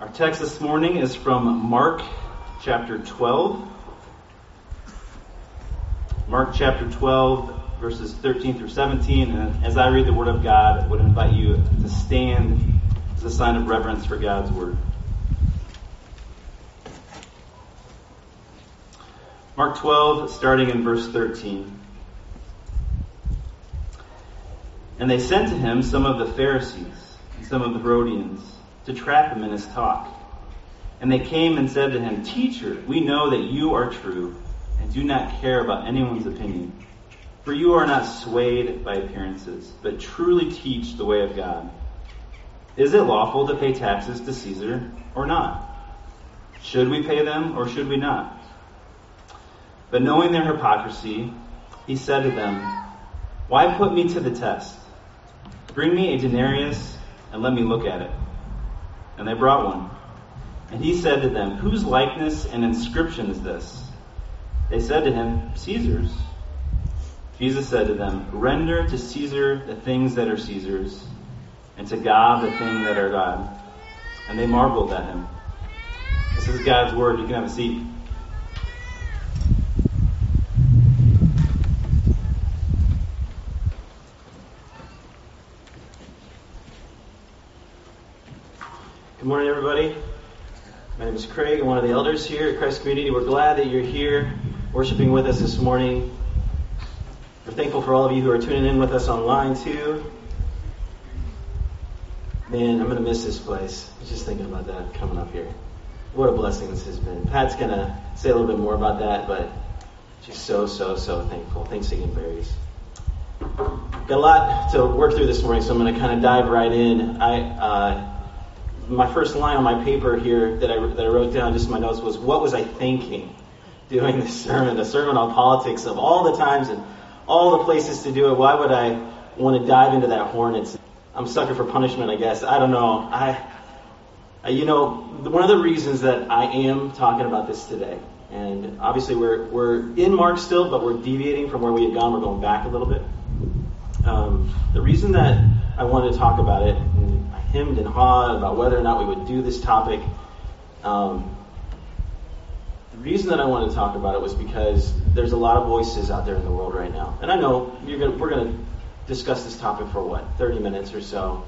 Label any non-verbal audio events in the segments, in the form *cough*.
Our text this morning is from Mark chapter 12. Mark chapter 12, verses 13 through 17. And as I read the Word of God, I would invite you to stand as a sign of reverence for God's Word. Mark 12, starting in verse 13. And they sent to him some of the Pharisees and some of the Herodians to trap him in his talk. And they came and said to him, Teacher, we know that you are true and do not care about anyone's opinion. For you are not swayed by appearances, but truly teach the way of God. Is it lawful to pay taxes to Caesar or not? Should we pay them or should we not? But knowing their hypocrisy, he said to them, Why put me to the test? Bring me a denarius and let me look at it. And they brought one. And he said to them, Whose likeness and inscription is this? They said to him, Caesar's. Jesus said to them, Render to Caesar the things that are Caesar's, and to God the things that are God. And they marveled at him. This is God's word. You can have a seat. Good morning, everybody. My name is Craig. I'm one of the elders here at Christ Community. We're glad that you're here worshiping with us this morning. We're thankful for all of you who are tuning in with us online, too. Man, I'm going to miss this place. I was just thinking about that coming up here. What a blessing this has been. Pat's going to say a little bit more about that, but just so, so, so thankful. Thanks again, Berries. Got a lot to work through this morning, so I'm going to kind of dive right in. I, uh, my first line on my paper here that I, that I wrote down just in my notes was, What was I thinking doing this sermon? A sermon on politics of all the times and all the places to do it. Why would I want to dive into that hornets? I'm sucker for punishment, I guess. I don't know. I, you know, one of the reasons that I am talking about this today, and obviously we're, we're in Mark still, but we're deviating from where we had gone. We're going back a little bit. Um, the reason that I wanted to talk about it, hemmed and hawed about whether or not we would do this topic. Um, the reason that I wanted to talk about it was because there's a lot of voices out there in the world right now, and I know gonna, we're going to discuss this topic for what 30 minutes or so.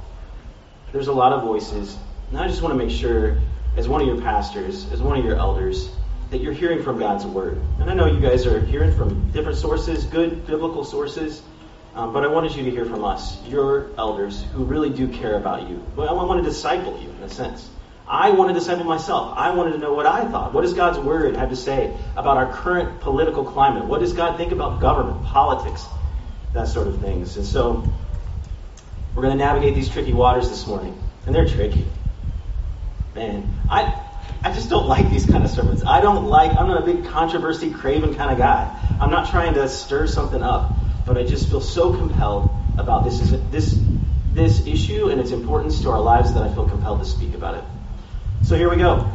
There's a lot of voices, and I just want to make sure, as one of your pastors, as one of your elders, that you're hearing from God's word. And I know you guys are hearing from different sources, good biblical sources. Um, but I wanted you to hear from us, your elders, who really do care about you. But I want to disciple you, in a sense. I want to disciple myself. I wanted to know what I thought. What does God's Word have to say about our current political climate? What does God think about government, politics, that sort of things? And so we're going to navigate these tricky waters this morning. And they're tricky. Man, I, I just don't like these kind of sermons. I don't like, I'm not a big controversy craven kind of guy. I'm not trying to stir something up but I just feel so compelled about this this this issue and its importance to our lives that I feel compelled to speak about it. So here we go.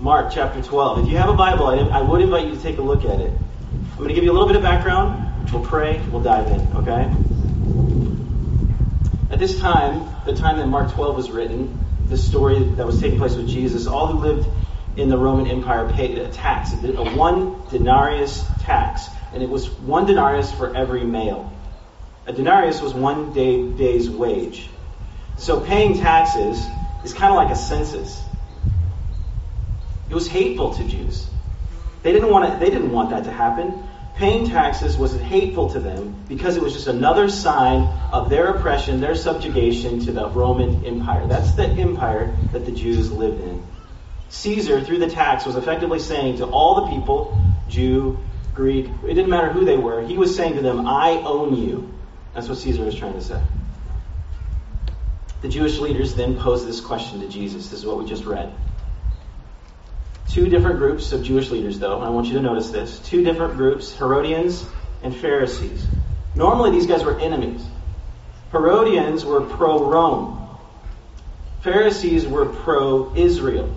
Mark chapter 12. If you have a Bible, I, would invite you to take a look at it. I'm going to give you a little bit of background. We'll pray. We'll dive in. Okay. At this time, the time that Mark 12 was written, the story that was taking place with Jesus, all who lived in the Roman Empire paid a tax, a one denarius tax and it was one denarius for every male. A denarius was one day, day's wage. So paying taxes is kind of like a census. It was hateful to Jews. They didn't want it, they didn't want that to happen. Paying taxes was hateful to them because it was just another sign of their oppression, their subjugation to the Roman Empire. That's the empire that the Jews lived in. Caesar, through the tax, was effectively saying to all the people, Jew, It didn't matter who they were. He was saying to them, I own you. That's what Caesar was trying to say. The Jewish leaders then posed this question to Jesus. This is what we just read. Two different groups of Jewish leaders, though, I want you to notice this. Two different groups, Herodians and Pharisees. Normally, these guys were enemies. Herodians were pro Rome, Pharisees were pro Israel.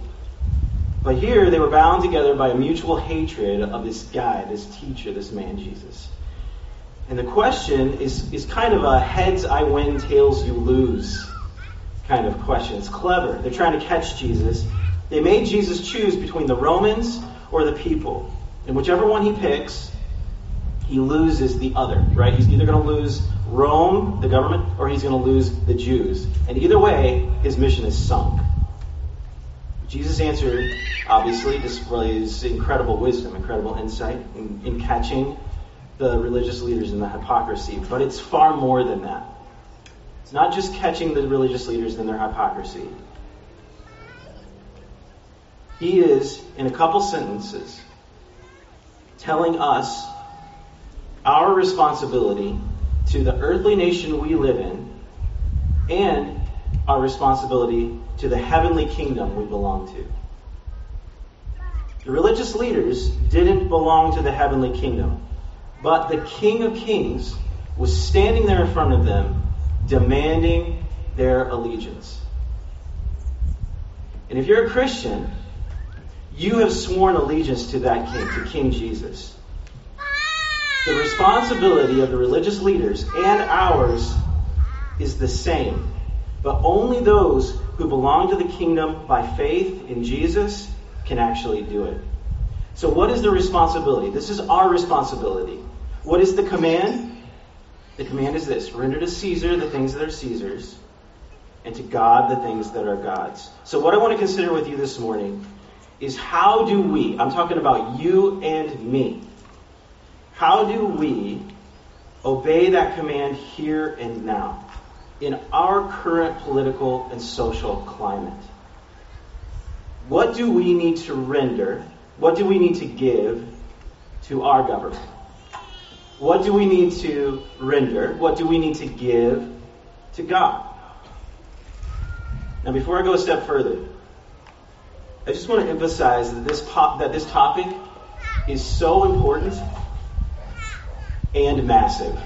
But here they were bound together by a mutual hatred of this guy, this teacher, this man Jesus. And the question is, is kind of a heads I win, tails you lose kind of question. It's clever. They're trying to catch Jesus. They made Jesus choose between the Romans or the people. And whichever one he picks, he loses the other, right? He's either going to lose Rome, the government, or he's going to lose the Jews. And either way, his mission is sunk. Jesus' answer obviously displays incredible wisdom, incredible insight in, in catching the religious leaders in the hypocrisy. But it's far more than that. It's not just catching the religious leaders in their hypocrisy. He is, in a couple sentences, telling us our responsibility to the earthly nation we live in and our responsibility to the heavenly kingdom we belong to. The religious leaders didn't belong to the heavenly kingdom, but the King of Kings was standing there in front of them, demanding their allegiance. And if you're a Christian, you have sworn allegiance to that king, to King Jesus. The responsibility of the religious leaders and ours is the same. But only those who belong to the kingdom by faith in Jesus can actually do it. So, what is the responsibility? This is our responsibility. What is the command? The command is this render to Caesar the things that are Caesar's, and to God the things that are God's. So, what I want to consider with you this morning is how do we, I'm talking about you and me, how do we obey that command here and now in our current political and social climate? What do we need to render? What do we need to give to our government? What do we need to render? What do we need to give to God? Now, before I go a step further, I just want to emphasize that this, that this topic is so important and massive.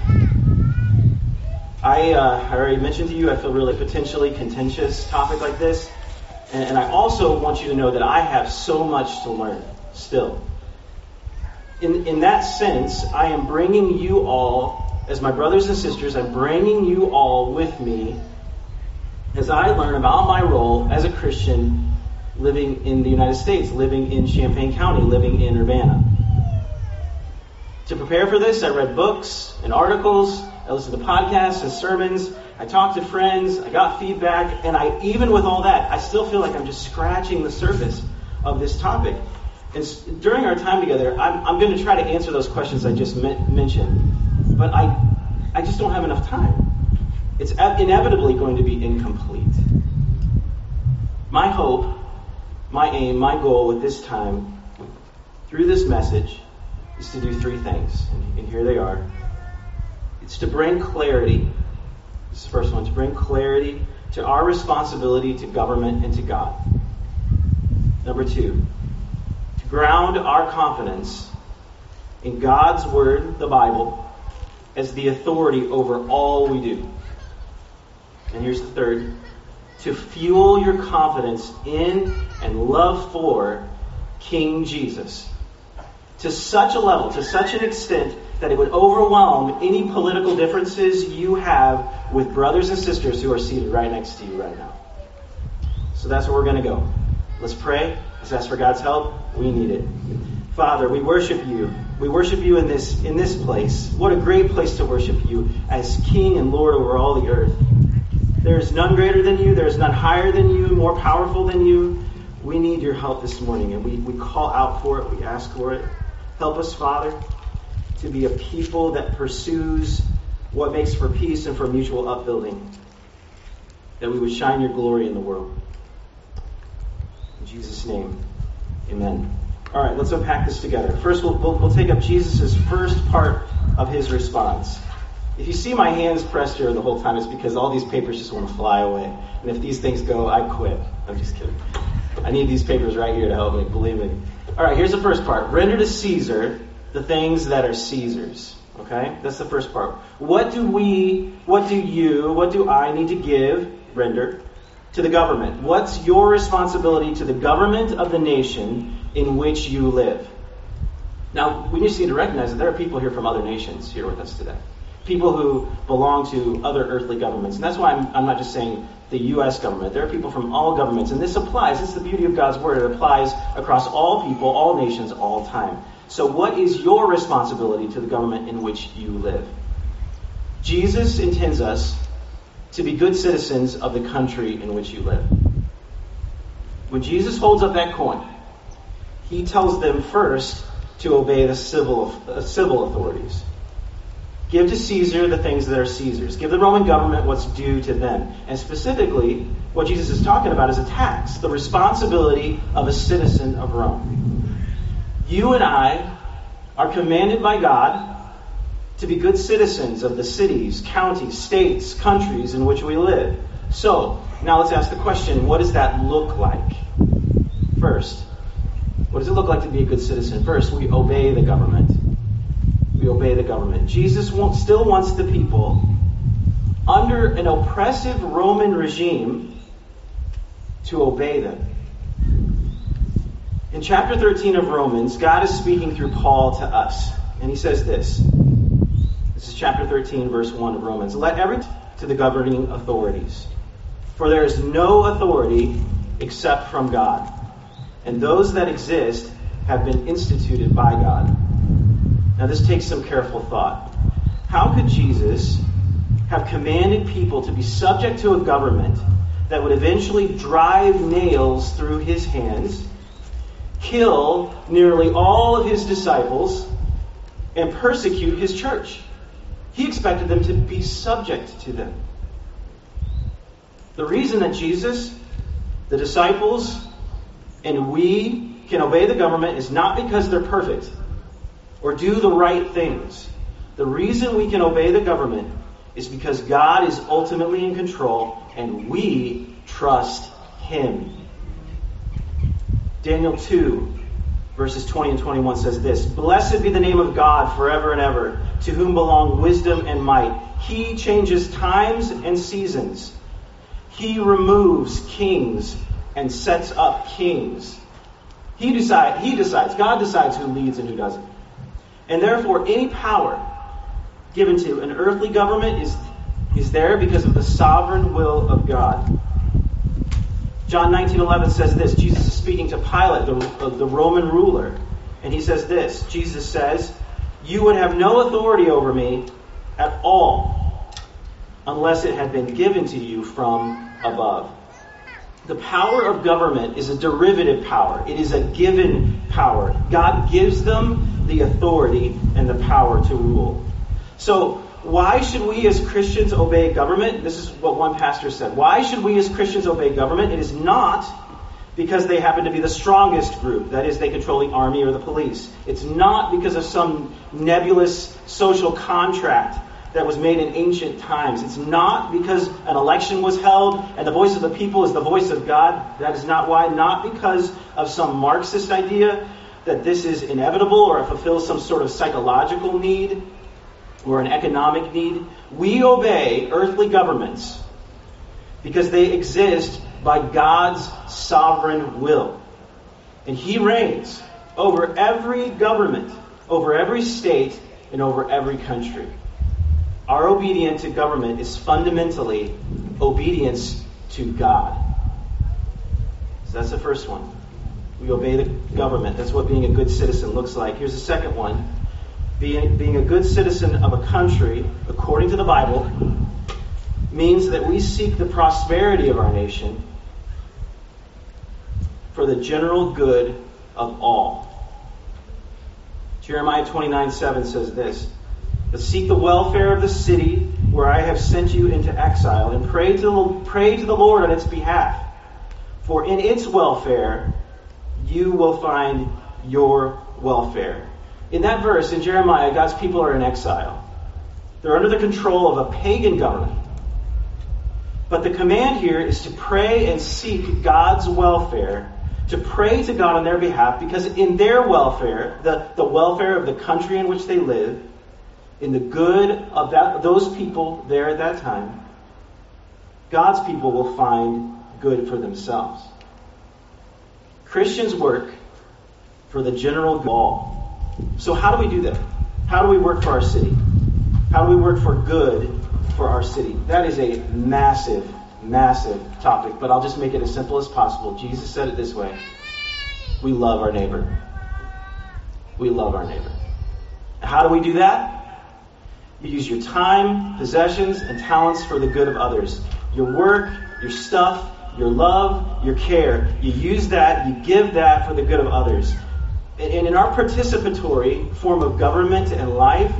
I, uh, I already mentioned to you, I feel really potentially contentious topic like this. And, and I also want you to know that I have so much to learn still. In, in that sense, I am bringing you all, as my brothers and sisters, I'm bringing you all with me as I learn about my role as a Christian living in the United States, living in Champaign County, living in Urbana. To prepare for this, I read books and articles, I listened to podcasts and sermons, I talked to friends, I got feedback, and I even with all that, I still feel like I'm just scratching the surface of this topic. And during our time together, I'm, I'm going to try to answer those questions I just mentioned, but I, I just don't have enough time. It's inevitably going to be incomplete. My hope my aim, my goal with this time, through this message, is to do three things. And, here they are. It's to bring clarity. This is the first one to bring clarity to our responsibility to government and to God. Number two, to ground our confidence in God's Word, the Bible, as the authority over all we do. And here's the third to fuel your confidence in and love for King Jesus to such a level, to such an extent that it would overwhelm any political differences you have with brothers and sisters who are seated right next to you right now. So that's where we're going to go. Let's pray. Let's ask for God's help. We need it. Father, we worship you. We worship you in this in this place. What a great place to worship you as King and Lord over all the earth. There is none greater than you. There is none higher than you, more powerful than you. We need your help this morning, and we, we call out for it. We ask for it. Help us, Father, to be a people that pursues what makes for peace and for mutual upbuilding. That we would shine your glory in the world. In Jesus' name, amen. All right, let's unpack this together. First, we'll, we'll, we'll take up Jesus' first part of his response. If you see my hands pressed here the whole time, it's because all these papers just want to fly away. And if these things go, I quit. I'm just kidding. I need these papers right here to help me, believe me. All right, here's the first part. Render to Caesar the things that are Caesar's. Okay? That's the first part. What do we, what do you, what do I need to give, render, to the government? What's your responsibility to the government of the nation in which you live? Now, we just need to recognize that there are people here from other nations here with us today. People who belong to other earthly governments. And that's why I'm, I'm not just saying the U.S. government. There are people from all governments, and this applies. It's the beauty of God's word. It applies across all people, all nations, all time. So, what is your responsibility to the government in which you live? Jesus intends us to be good citizens of the country in which you live. When Jesus holds up that coin, he tells them first to obey the civil, uh, civil authorities. Give to Caesar the things that are Caesar's. Give the Roman government what's due to them. And specifically, what Jesus is talking about is a tax, the responsibility of a citizen of Rome. You and I are commanded by God to be good citizens of the cities, counties, states, countries in which we live. So, now let's ask the question what does that look like? First, what does it look like to be a good citizen? First, we obey the government we obey the government. Jesus still wants the people under an oppressive Roman regime to obey them. In chapter 13 of Romans, God is speaking through Paul to us. And he says this. This is chapter 13, verse 1 of Romans. Let every to the governing authorities. For there is no authority except from God. And those that exist have been instituted by God. Now, this takes some careful thought. How could Jesus have commanded people to be subject to a government that would eventually drive nails through his hands, kill nearly all of his disciples, and persecute his church? He expected them to be subject to them. The reason that Jesus, the disciples, and we can obey the government is not because they're perfect or do the right things. The reason we can obey the government is because God is ultimately in control and we trust Him. Daniel 2, verses 20 and 21 says this Blessed be the name of God forever and ever, to whom belong wisdom and might. He changes times and seasons. He removes kings and sets up kings. He, decide, he decides, God decides who leads and who doesn't. And therefore, any power given to an earthly government is, is there because of the sovereign will of God. John 19:11 says this. Jesus is speaking to Pilate, the, uh, the Roman ruler, and he says this. Jesus says, "You would have no authority over me at all unless it had been given to you from above." The power of government is a derivative power. It is a given power. God gives them the authority and the power to rule. So, why should we as Christians obey government? This is what one pastor said. Why should we as Christians obey government? It is not because they happen to be the strongest group, that is, they control the army or the police. It's not because of some nebulous social contract that was made in ancient times. It's not because an election was held and the voice of the people is the voice of God. That is not why. Not because of some Marxist idea that this is inevitable or it fulfills some sort of psychological need or an economic need. We obey earthly governments because they exist by God's sovereign will. And He reigns over every government, over every state, and over every country. Our obedience to government is fundamentally obedience to God. So that's the first one. We obey the government. That's what being a good citizen looks like. Here's the second one. Being, being a good citizen of a country, according to the Bible, means that we seek the prosperity of our nation for the general good of all. Jeremiah 29 7 says this but seek the welfare of the city where I have sent you into exile, and pray to pray to the Lord on its behalf. For in its welfare you will find your welfare. In that verse, in Jeremiah, God's people are in exile. They're under the control of a pagan government. But the command here is to pray and seek God's welfare, to pray to God on their behalf, because in their welfare, the, the welfare of the country in which they live, in the good of that, those people there at that time, God's people will find good for themselves. Christians work for the general goal. So, how do we do that? How do we work for our city? How do we work for good for our city? That is a massive, massive topic, but I'll just make it as simple as possible. Jesus said it this way We love our neighbor. We love our neighbor. How do we do that? You use your time, possessions, and talents for the good of others. Your work, your stuff, your love, your care. You use that, you give that for the good of others. And in our participatory form of government and life,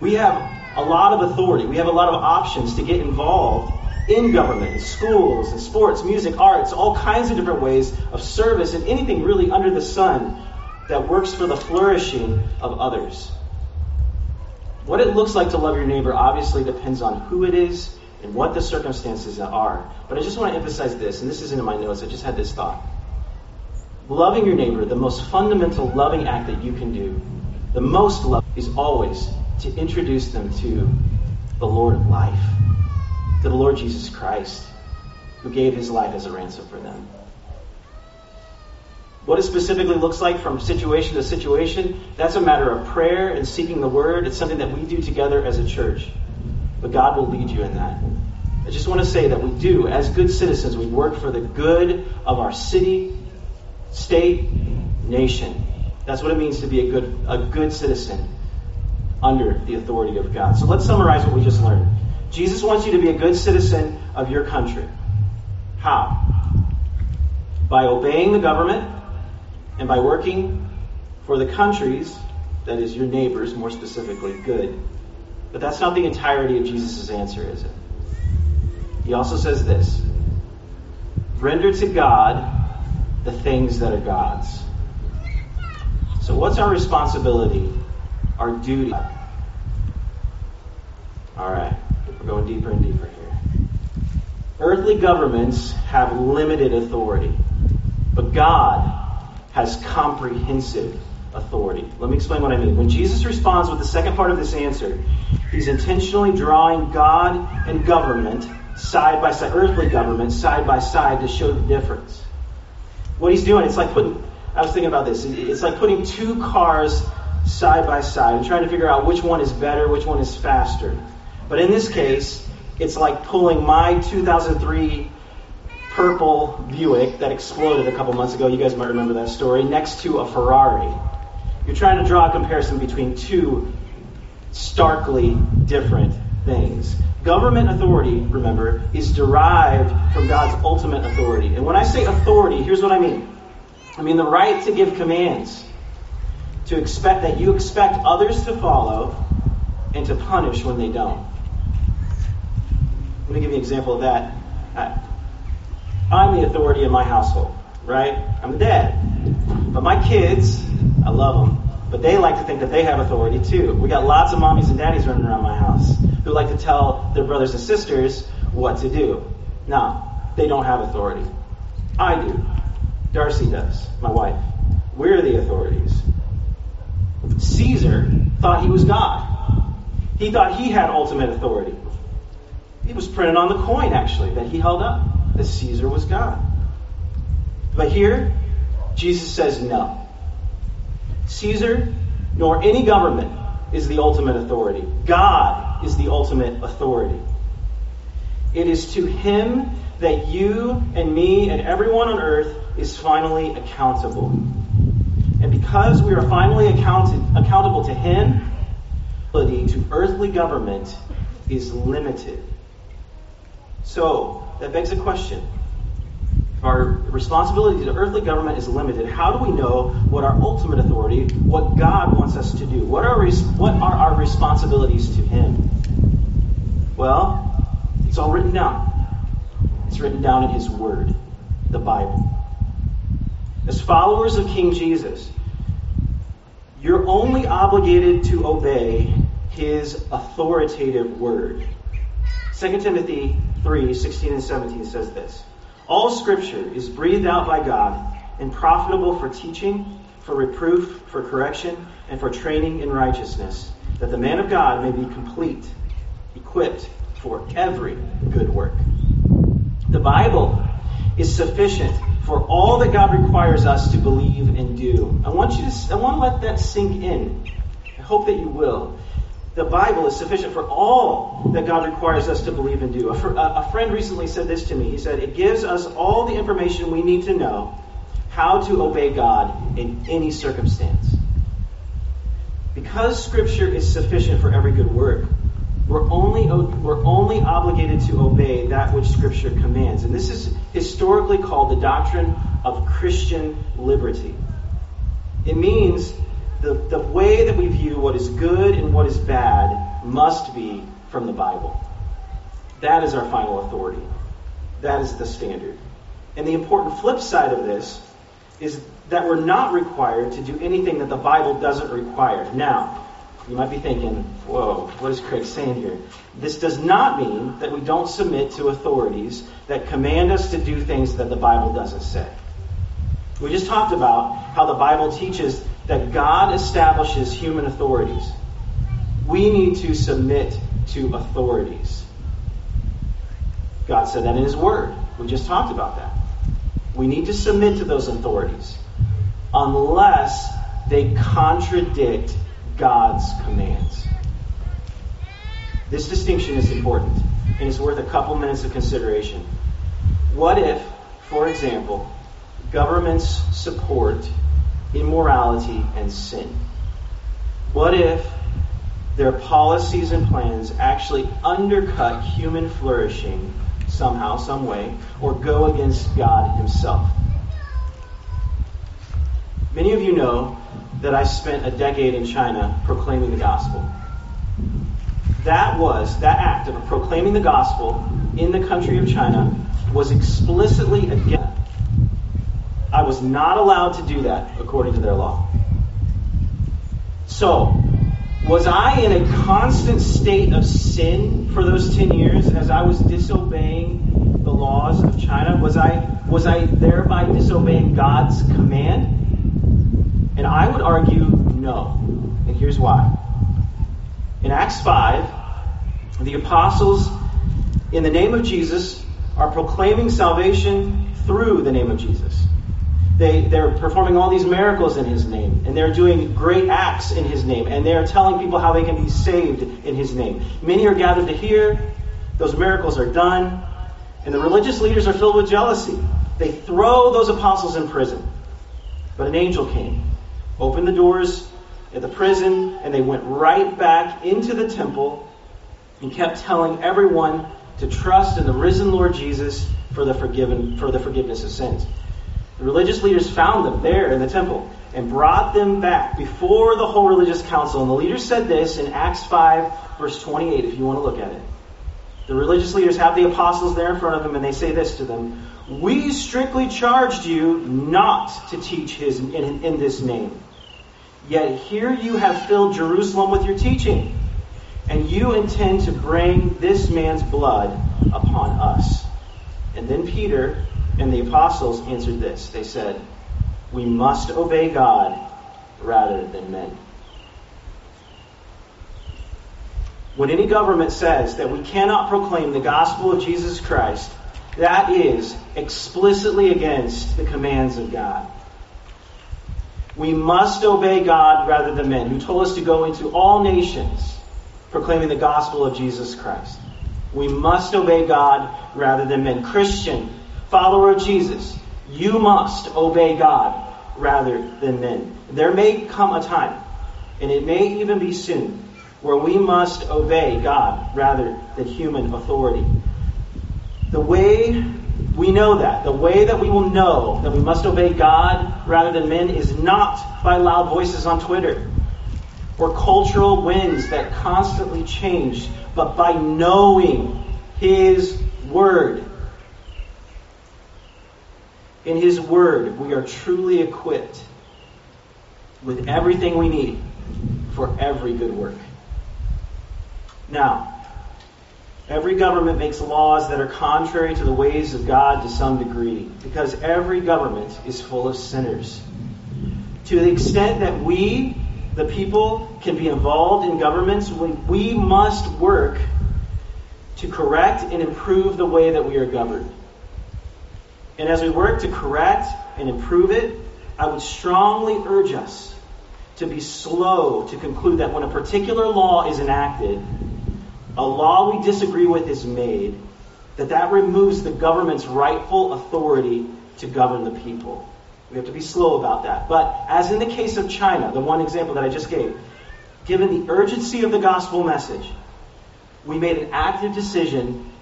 we have a lot of authority. We have a lot of options to get involved in government, in schools, in sports, music, arts, all kinds of different ways of service and anything really under the sun that works for the flourishing of others. What it looks like to love your neighbor obviously depends on who it is and what the circumstances are. But I just want to emphasize this, and this isn't in my notes, I just had this thought. Loving your neighbor, the most fundamental loving act that you can do, the most love is always to introduce them to the Lord of life, to the Lord Jesus Christ, who gave his life as a ransom for them. What it specifically looks like from situation to situation, that's a matter of prayer and seeking the word. It's something that we do together as a church. But God will lead you in that. I just want to say that we do, as good citizens, we work for the good of our city, state, nation. That's what it means to be a good, a good citizen under the authority of God. So let's summarize what we just learned. Jesus wants you to be a good citizen of your country. How? By obeying the government and by working for the countries, that is your neighbors more specifically, good. But that's not the entirety of Jesus' answer, is it? He also says this render to God the things that are God's. So, what's our responsibility, our duty? All right, we're going deeper and deeper here. Earthly governments have limited authority, but God has comprehensive authority. Let me explain what I mean. When Jesus responds with the second part of this answer, he's intentionally drawing God and government side by side, earthly government side by side to show the difference. What he's doing, it's like putting, I was thinking about this, it's like putting two cars side by side and trying to figure out which one is better, which one is faster. But in this case, it's like pulling my 2003 purple Buick that exploded a couple months ago. You guys might remember that story. Next to a Ferrari. You're trying to draw a comparison between two starkly different things. Government authority, remember, is derived from God's ultimate authority. And when I say authority, here's what I mean I mean the right to give commands, to expect that you expect others to follow, and to punish when they don't. Let me give you an example of that. I'm the authority in my household, right? I'm the dad. But my kids, I love them, but they like to think that they have authority too. We got lots of mommies and daddies running around my house who like to tell their brothers and sisters what to do. No, they don't have authority. I do. Darcy does, my wife. We're the authorities. Caesar thought he was God. He thought he had ultimate authority. It was printed on the coin, actually, that he held up that Caesar was God. But here, Jesus says no. Caesar nor any government is the ultimate authority. God is the ultimate authority. It is to him that you and me and everyone on earth is finally accountable. And because we are finally accounted, accountable to him, the to earthly government is limited. So, that begs a question. Our responsibility to earthly government is limited, how do we know what our ultimate authority, what God wants us to do? What are, what are our responsibilities to Him? Well, it's all written down. It's written down in His Word, the Bible. As followers of King Jesus, you're only obligated to obey His authoritative Word. 2 Timothy 3 16 and 17 says this All scripture is breathed out by God and profitable for teaching, for reproof, for correction, and for training in righteousness, that the man of God may be complete, equipped for every good work. The Bible is sufficient for all that God requires us to believe and do. I want you to I want to let that sink in. I hope that you will the Bible is sufficient for all that God requires us to believe and do. A, fr- a friend recently said this to me. He said, It gives us all the information we need to know how to obey God in any circumstance. Because Scripture is sufficient for every good work, we're only, we're only obligated to obey that which Scripture commands. And this is historically called the doctrine of Christian liberty. It means the, the way that we view what is good and what is bad must be from the Bible. That is our final authority. That is the standard. And the important flip side of this is that we're not required to do anything that the Bible doesn't require. Now, you might be thinking, whoa, what is Craig saying here? This does not mean that we don't submit to authorities that command us to do things that the Bible doesn't say. We just talked about how the Bible teaches that God establishes human authorities. We need to submit to authorities. God said that in His Word. We just talked about that. We need to submit to those authorities unless they contradict God's commands. This distinction is important and is worth a couple minutes of consideration. What if, for example, governments support immorality and sin? What if their policies and plans actually undercut human flourishing somehow, some way, or go against God Himself? Many of you know that I spent a decade in China proclaiming the gospel. That was, that act of proclaiming the gospel in the country of China was explicitly against. Was not allowed to do that according to their law. So, was I in a constant state of sin for those 10 years as I was disobeying the laws of China? Was I, was I thereby disobeying God's command? And I would argue no. And here's why. In Acts 5, the apostles, in the name of Jesus, are proclaiming salvation through the name of Jesus. They, they're performing all these miracles in His name, and they're doing great acts in His name, and they're telling people how they can be saved in His name. Many are gathered to hear, those miracles are done, and the religious leaders are filled with jealousy. They throw those apostles in prison. But an angel came opened the doors at the prison, and they went right back into the temple and kept telling everyone to trust in the risen Lord Jesus for the forgiven for the forgiveness of sins. The religious leaders found them there in the temple and brought them back before the whole religious council. And the leaders said this in Acts 5, verse 28, if you want to look at it. The religious leaders have the apostles there in front of them, and they say this to them We strictly charged you not to teach his, in, in this name. Yet here you have filled Jerusalem with your teaching, and you intend to bring this man's blood upon us. And then Peter and the apostles answered this. They said, We must obey God rather than men. When any government says that we cannot proclaim the gospel of Jesus Christ, that is explicitly against the commands of God. We must obey God rather than men, who told us to go into all nations proclaiming the gospel of Jesus Christ. We must obey God rather than men. Christian, follower of Jesus, you must obey God rather than men. There may come a time, and it may even be soon, where we must obey God rather than human authority. The way we know that. The way that we will know that we must obey God rather than men is not by loud voices on Twitter or cultural winds that constantly change, but by knowing His Word. In His Word, we are truly equipped with everything we need for every good work. Now, Every government makes laws that are contrary to the ways of God to some degree, because every government is full of sinners. To the extent that we, the people, can be involved in governments, we must work to correct and improve the way that we are governed. And as we work to correct and improve it, I would strongly urge us to be slow to conclude that when a particular law is enacted, a law we disagree with is made, that that removes the government's rightful authority to govern the people. We have to be slow about that. But as in the case of China, the one example that I just gave, given the urgency of the gospel message, we made an active decision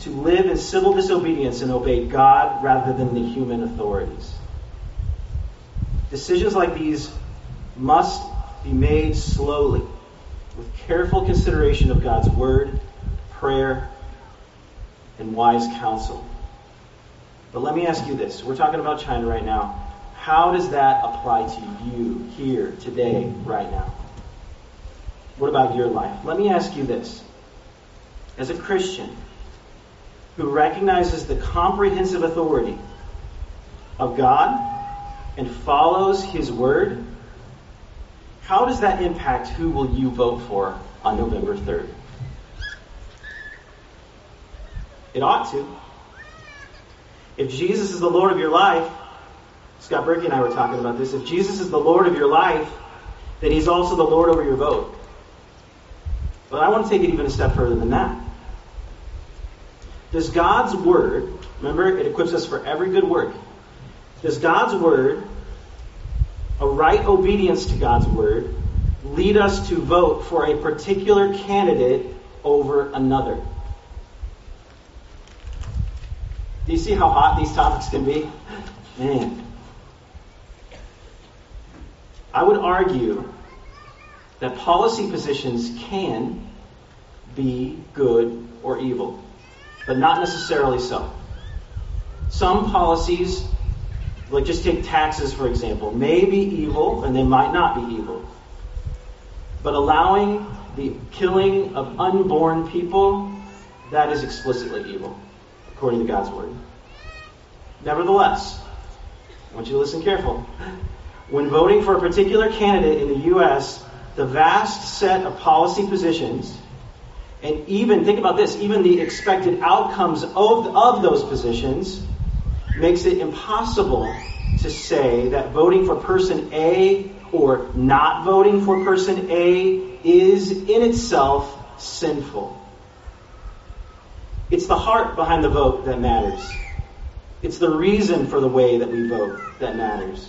to live in civil disobedience and obey God rather than the human authorities. Decisions like these must be made slowly, with careful consideration of God's word, prayer, and wise counsel. But let me ask you this. We're talking about China right now. How does that apply to you here, today, right now? What about your life? Let me ask you this. As a Christian who recognizes the comprehensive authority of God and follows His Word, how does that impact who will you vote for on November 3rd? It ought to. If Jesus is the Lord of your life, Scott Berkey and I were talking about this. If Jesus is the Lord of your life, then He's also the Lord over your vote. But I want to take it even a step further than that. Does God's Word, remember, it equips us for every good work. Does God's Word, a right obedience to God's Word, lead us to vote for a particular candidate over another? Do you see how hot these topics can be? Man. I would argue that policy positions can be good or evil, but not necessarily so. Some policies, like just take taxes for example, may be evil and they might not be evil. But allowing the killing of unborn people, that is explicitly evil according to God's word. Nevertheless, I want you to listen careful. When voting for a particular candidate in the U.S., the vast set of policy positions, and even, think about this, even the expected outcomes of, of those positions, makes it impossible to say that voting for person A or not voting for person A is in itself sinful. It's the heart behind the vote that matters. It's the reason for the way that we vote that matters.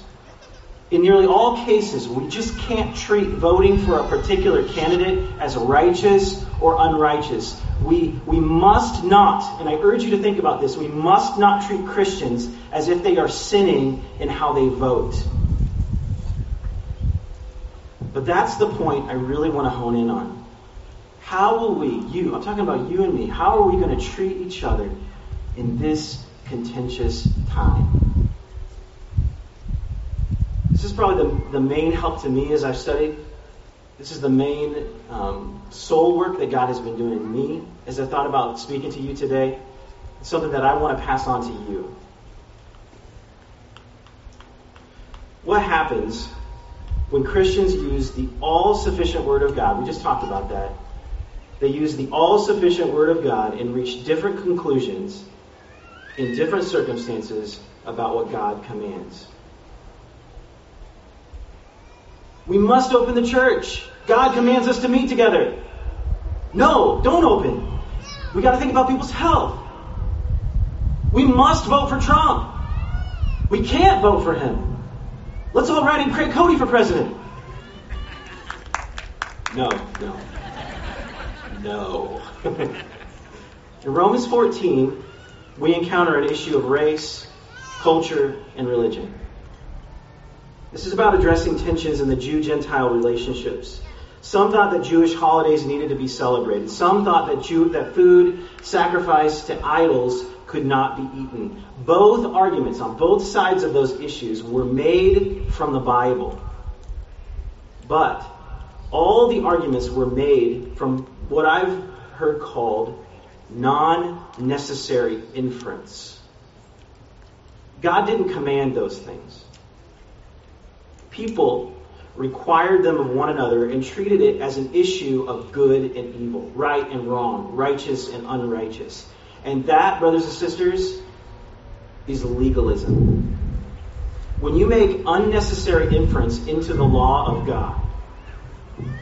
In nearly all cases, we just can't treat voting for a particular candidate as righteous or unrighteous. We, we must not, and I urge you to think about this, we must not treat Christians as if they are sinning in how they vote. But that's the point I really want to hone in on. How will we, you, I'm talking about you and me, how are we going to treat each other in this contentious time? Probably the, the main help to me as I've studied. This is the main um, soul work that God has been doing in me as I thought about speaking to you today. It's something that I want to pass on to you. What happens when Christians use the all sufficient Word of God? We just talked about that they use the all sufficient Word of God and reach different conclusions in different circumstances about what God commands. We must open the church. God commands us to meet together. No, don't open. We got to think about people's health. We must vote for Trump. We can't vote for him. Let's all write in Craig Cody for president. No, no. No. *laughs* in Romans 14, we encounter an issue of race, culture, and religion. This is about addressing tensions in the Jew Gentile relationships. Some thought that Jewish holidays needed to be celebrated. Some thought that, Jew, that food sacrificed to idols could not be eaten. Both arguments on both sides of those issues were made from the Bible. But all the arguments were made from what I've heard called non necessary inference. God didn't command those things. People required them of one another and treated it as an issue of good and evil, right and wrong, righteous and unrighteous. And that, brothers and sisters, is legalism. When you make unnecessary inference into the law of God,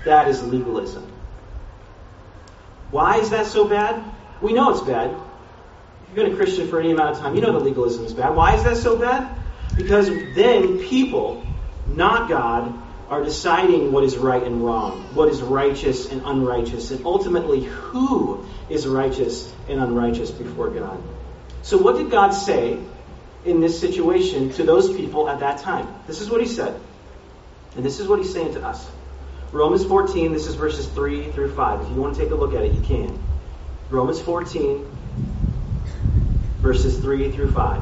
that is legalism. Why is that so bad? We know it's bad. If you've been a Christian for any amount of time, you know that legalism is bad. Why is that so bad? Because then people, not God, are deciding what is right and wrong, what is righteous and unrighteous, and ultimately who is righteous and unrighteous before God. So, what did God say in this situation to those people at that time? This is what He said. And this is what He's saying to us. Romans 14, this is verses 3 through 5. If you want to take a look at it, you can. Romans 14, verses 3 through 5.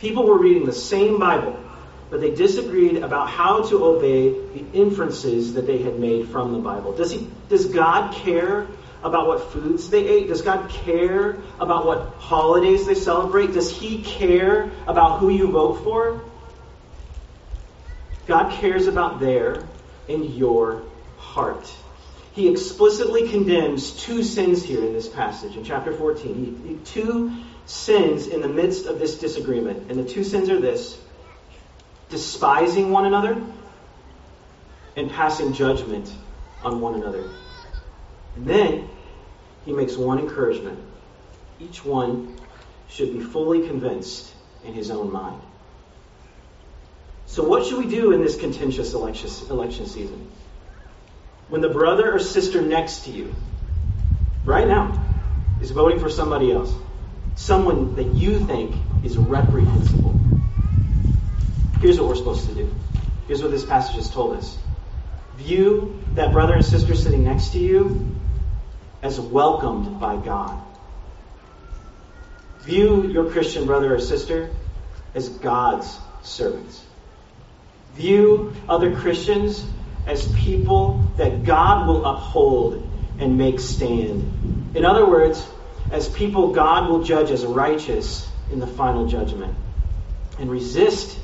People were reading the same Bible, but they disagreed about how to obey the inferences that they had made from the Bible. Does, he, does God care about what foods they ate? Does God care about what holidays they celebrate? Does He care about who you vote for? God cares about their and your heart. He explicitly condemns two sins here in this passage in chapter 14. He, two sins in the midst of this disagreement. And the two sins are this despising one another and passing judgment on one another. And then he makes one encouragement. Each one should be fully convinced in his own mind. So, what should we do in this contentious election, season? When the brother or sister next to you, right now, is voting for somebody else, someone that you think is reprehensible. Here's what we're supposed to do. Here's what this passage has told us. View that brother and sister sitting next to you as welcomed by God. View your Christian brother or sister as God's servants. View other Christians as people that God will uphold and make stand. In other words, as people God will judge as righteous in the final judgment. And resist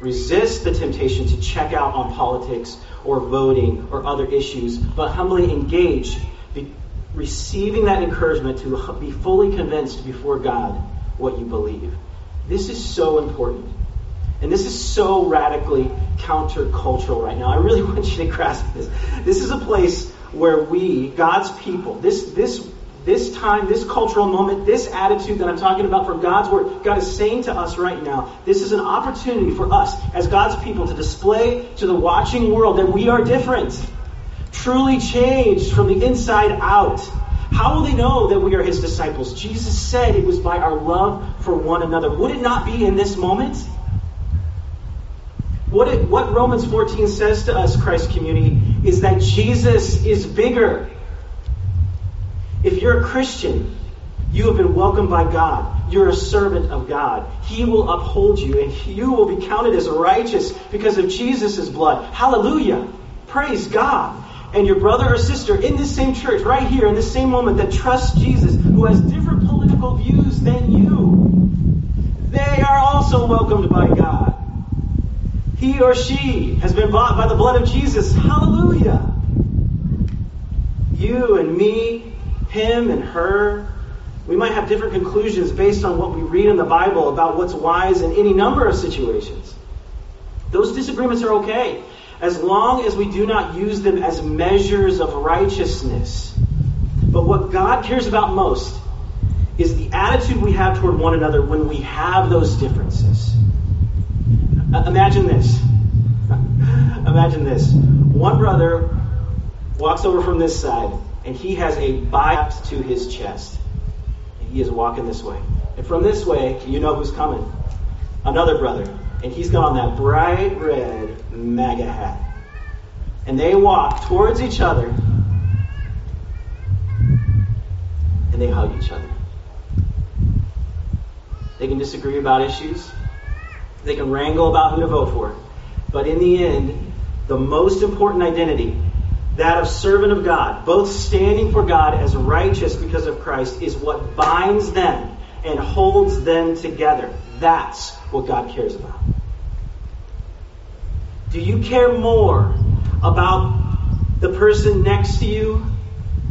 resist the temptation to check out on politics or voting or other issues, but humbly engage, be, receiving that encouragement to be fully convinced before God what you believe. This is so important. And this is so radically countercultural right now. I really *laughs* want you to grasp this. This is a place where we, God's people, this, this this time, this cultural moment, this attitude that I'm talking about from God's Word, God is saying to us right now, this is an opportunity for us as God's people to display to the watching world that we are different, truly changed from the inside out. How will they know that we are His disciples? Jesus said it was by our love for one another. Would it not be in this moment? What, it, what Romans 14 says to us, Christ community, is that Jesus is bigger. If you're a Christian, you have been welcomed by God. You're a servant of God. He will uphold you and you will be counted as righteous because of Jesus' blood. Hallelujah. Praise God. And your brother or sister in this same church, right here, in this same moment, that trusts Jesus, who has different political views than you, they are also welcomed by God. He or she has been bought by the blood of Jesus. Hallelujah. You and me him and her. We might have different conclusions based on what we read in the Bible about what's wise in any number of situations. Those disagreements are okay as long as we do not use them as measures of righteousness. But what God cares about most is the attitude we have toward one another when we have those differences. Uh, imagine this. *laughs* Imagine this. One brother walks over from this side and he has a Bible to his chest. And he is walking this way. And from this way, you know who's coming. Another brother. And he's got on that bright red MAGA hat. And they walk towards each other. And they hug each other. They can disagree about issues. They can wrangle about who to vote for. But in the end, the most important identity, that of servant of God, both standing for God as righteous because of Christ, is what binds them and holds them together. That's what God cares about. Do you care more about the person next to you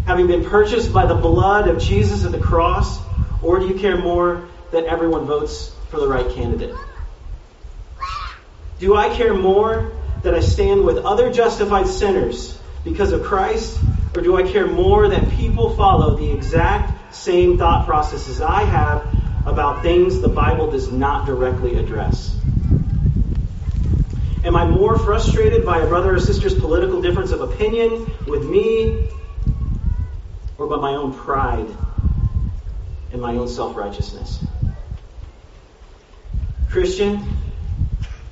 having been purchased by the blood of Jesus at the cross? Or do you care more that everyone votes for the right candidate? Do I care more that I stand with other justified sinners because of Christ? Or do I care more that people follow the exact same thought processes I have about things the Bible does not directly address? Am I more frustrated by a brother or sister's political difference of opinion with me or by my own pride and my own self righteousness? Christian,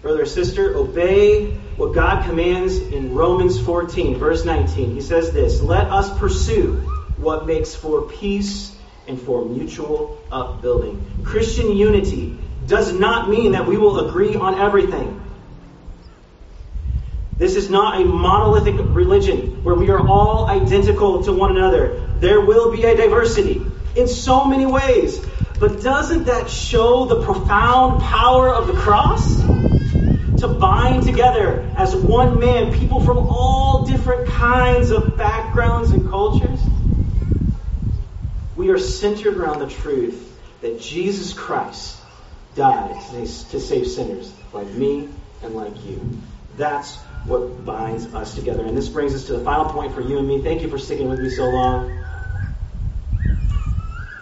brother or sister, obey what God commands in Romans 14, verse 19. He says this Let us pursue what makes for peace and for mutual upbuilding. Christian unity does not mean that we will agree on everything. This is not a monolithic religion where we are all identical to one another. There will be a diversity in so many ways. But doesn't that show the profound power of the cross? To bind together as one man people from all different kinds of backgrounds and cultures? We are centered around the truth that Jesus Christ died to save sinners like me and like you. That's what binds us together. And this brings us to the final point for you and me. Thank you for sticking with me so long.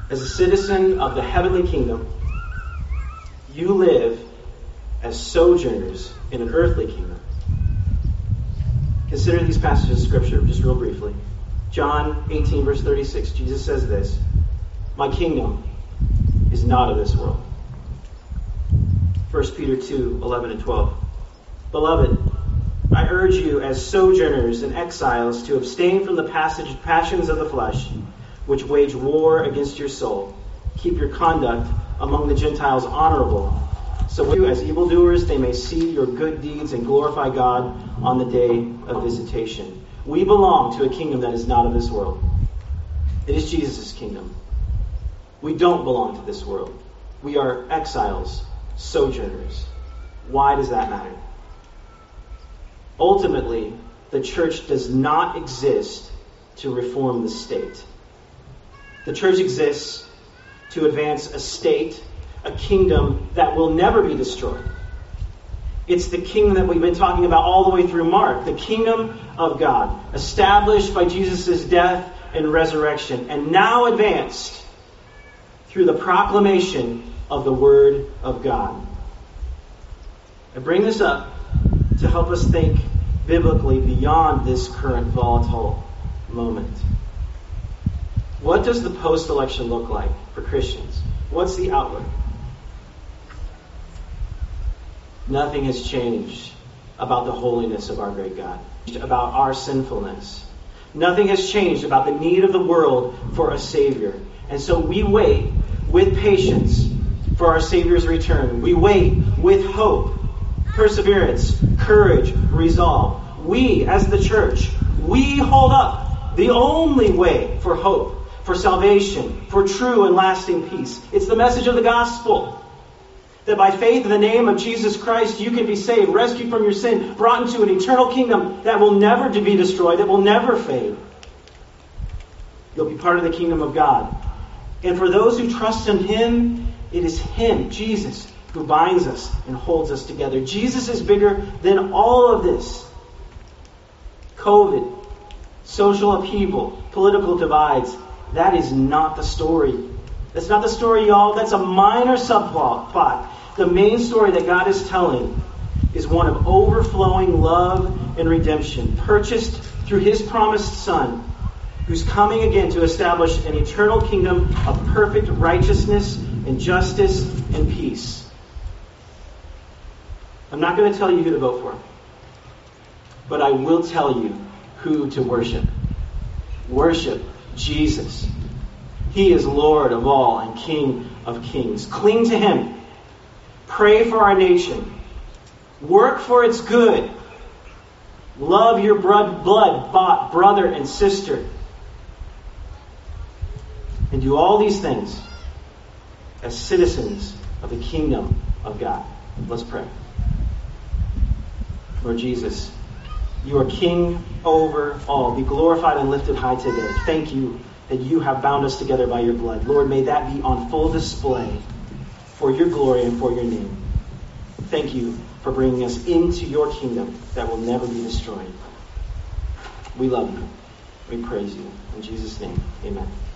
As a citizen of the heavenly kingdom, you live as sojourners in an earthly kingdom. Consider these passages of Scripture just real briefly. John 18, verse 36, Jesus says this My kingdom is not of this world. 1 Peter 2, 11 and 12. Beloved, I urge you, as sojourners and exiles, to abstain from the passage, passions of the flesh, which wage war against your soul. Keep your conduct among the Gentiles honorable, so you, as evildoers, they may see your good deeds and glorify God on the day of visitation. We belong to a kingdom that is not of this world. It is Jesus' kingdom. We don't belong to this world. We are exiles, sojourners. Why does that matter? Ultimately, the church does not exist to reform the state. The church exists to advance a state, a kingdom that will never be destroyed. It's the kingdom that we've been talking about all the way through Mark, the kingdom of God, established by Jesus' death and resurrection, and now advanced through the proclamation of the Word of God. I bring this up to help us think biblically beyond this current volatile moment. What does the post election look like for Christians? What's the outlook? Nothing has changed about the holiness of our great God, about our sinfulness. Nothing has changed about the need of the world for a Savior. And so we wait with patience for our Savior's return. We wait with hope perseverance, courage, resolve. We, as the church, we hold up the only way for hope, for salvation, for true and lasting peace. It's the message of the gospel. That by faith in the name of Jesus Christ, you can be saved, rescued from your sin, brought into an eternal kingdom that will never be destroyed, that will never fade. You'll be part of the kingdom of God. And for those who trust in Him, it is Him, Jesus, who binds us and holds us together. Jesus is bigger than all of this. COVID, social upheaval, political divides. That is not the story. That's not the story, y'all. That's a minor subplot. The main story that God is telling is one of overflowing love and redemption, purchased through His promised Son, who's coming again to establish an eternal kingdom of perfect righteousness and justice and peace. I'm not going to tell you who to vote for, but I will tell you who to worship. Worship Jesus. He is Lord of all and King of kings. Cling to Him. Pray for our nation. Work for its good. Love your blood, bought brother and sister. And do all these things as citizens of the kingdom of God. Let's pray. Lord Jesus, you are King over all. Be glorified and lifted high today. Thank you that you have bound us together by your blood. Lord, may that be on full display for your glory and for your name. Thank you for bringing us into your kingdom that will never be destroyed. We love you. We praise you. In Jesus' name, amen.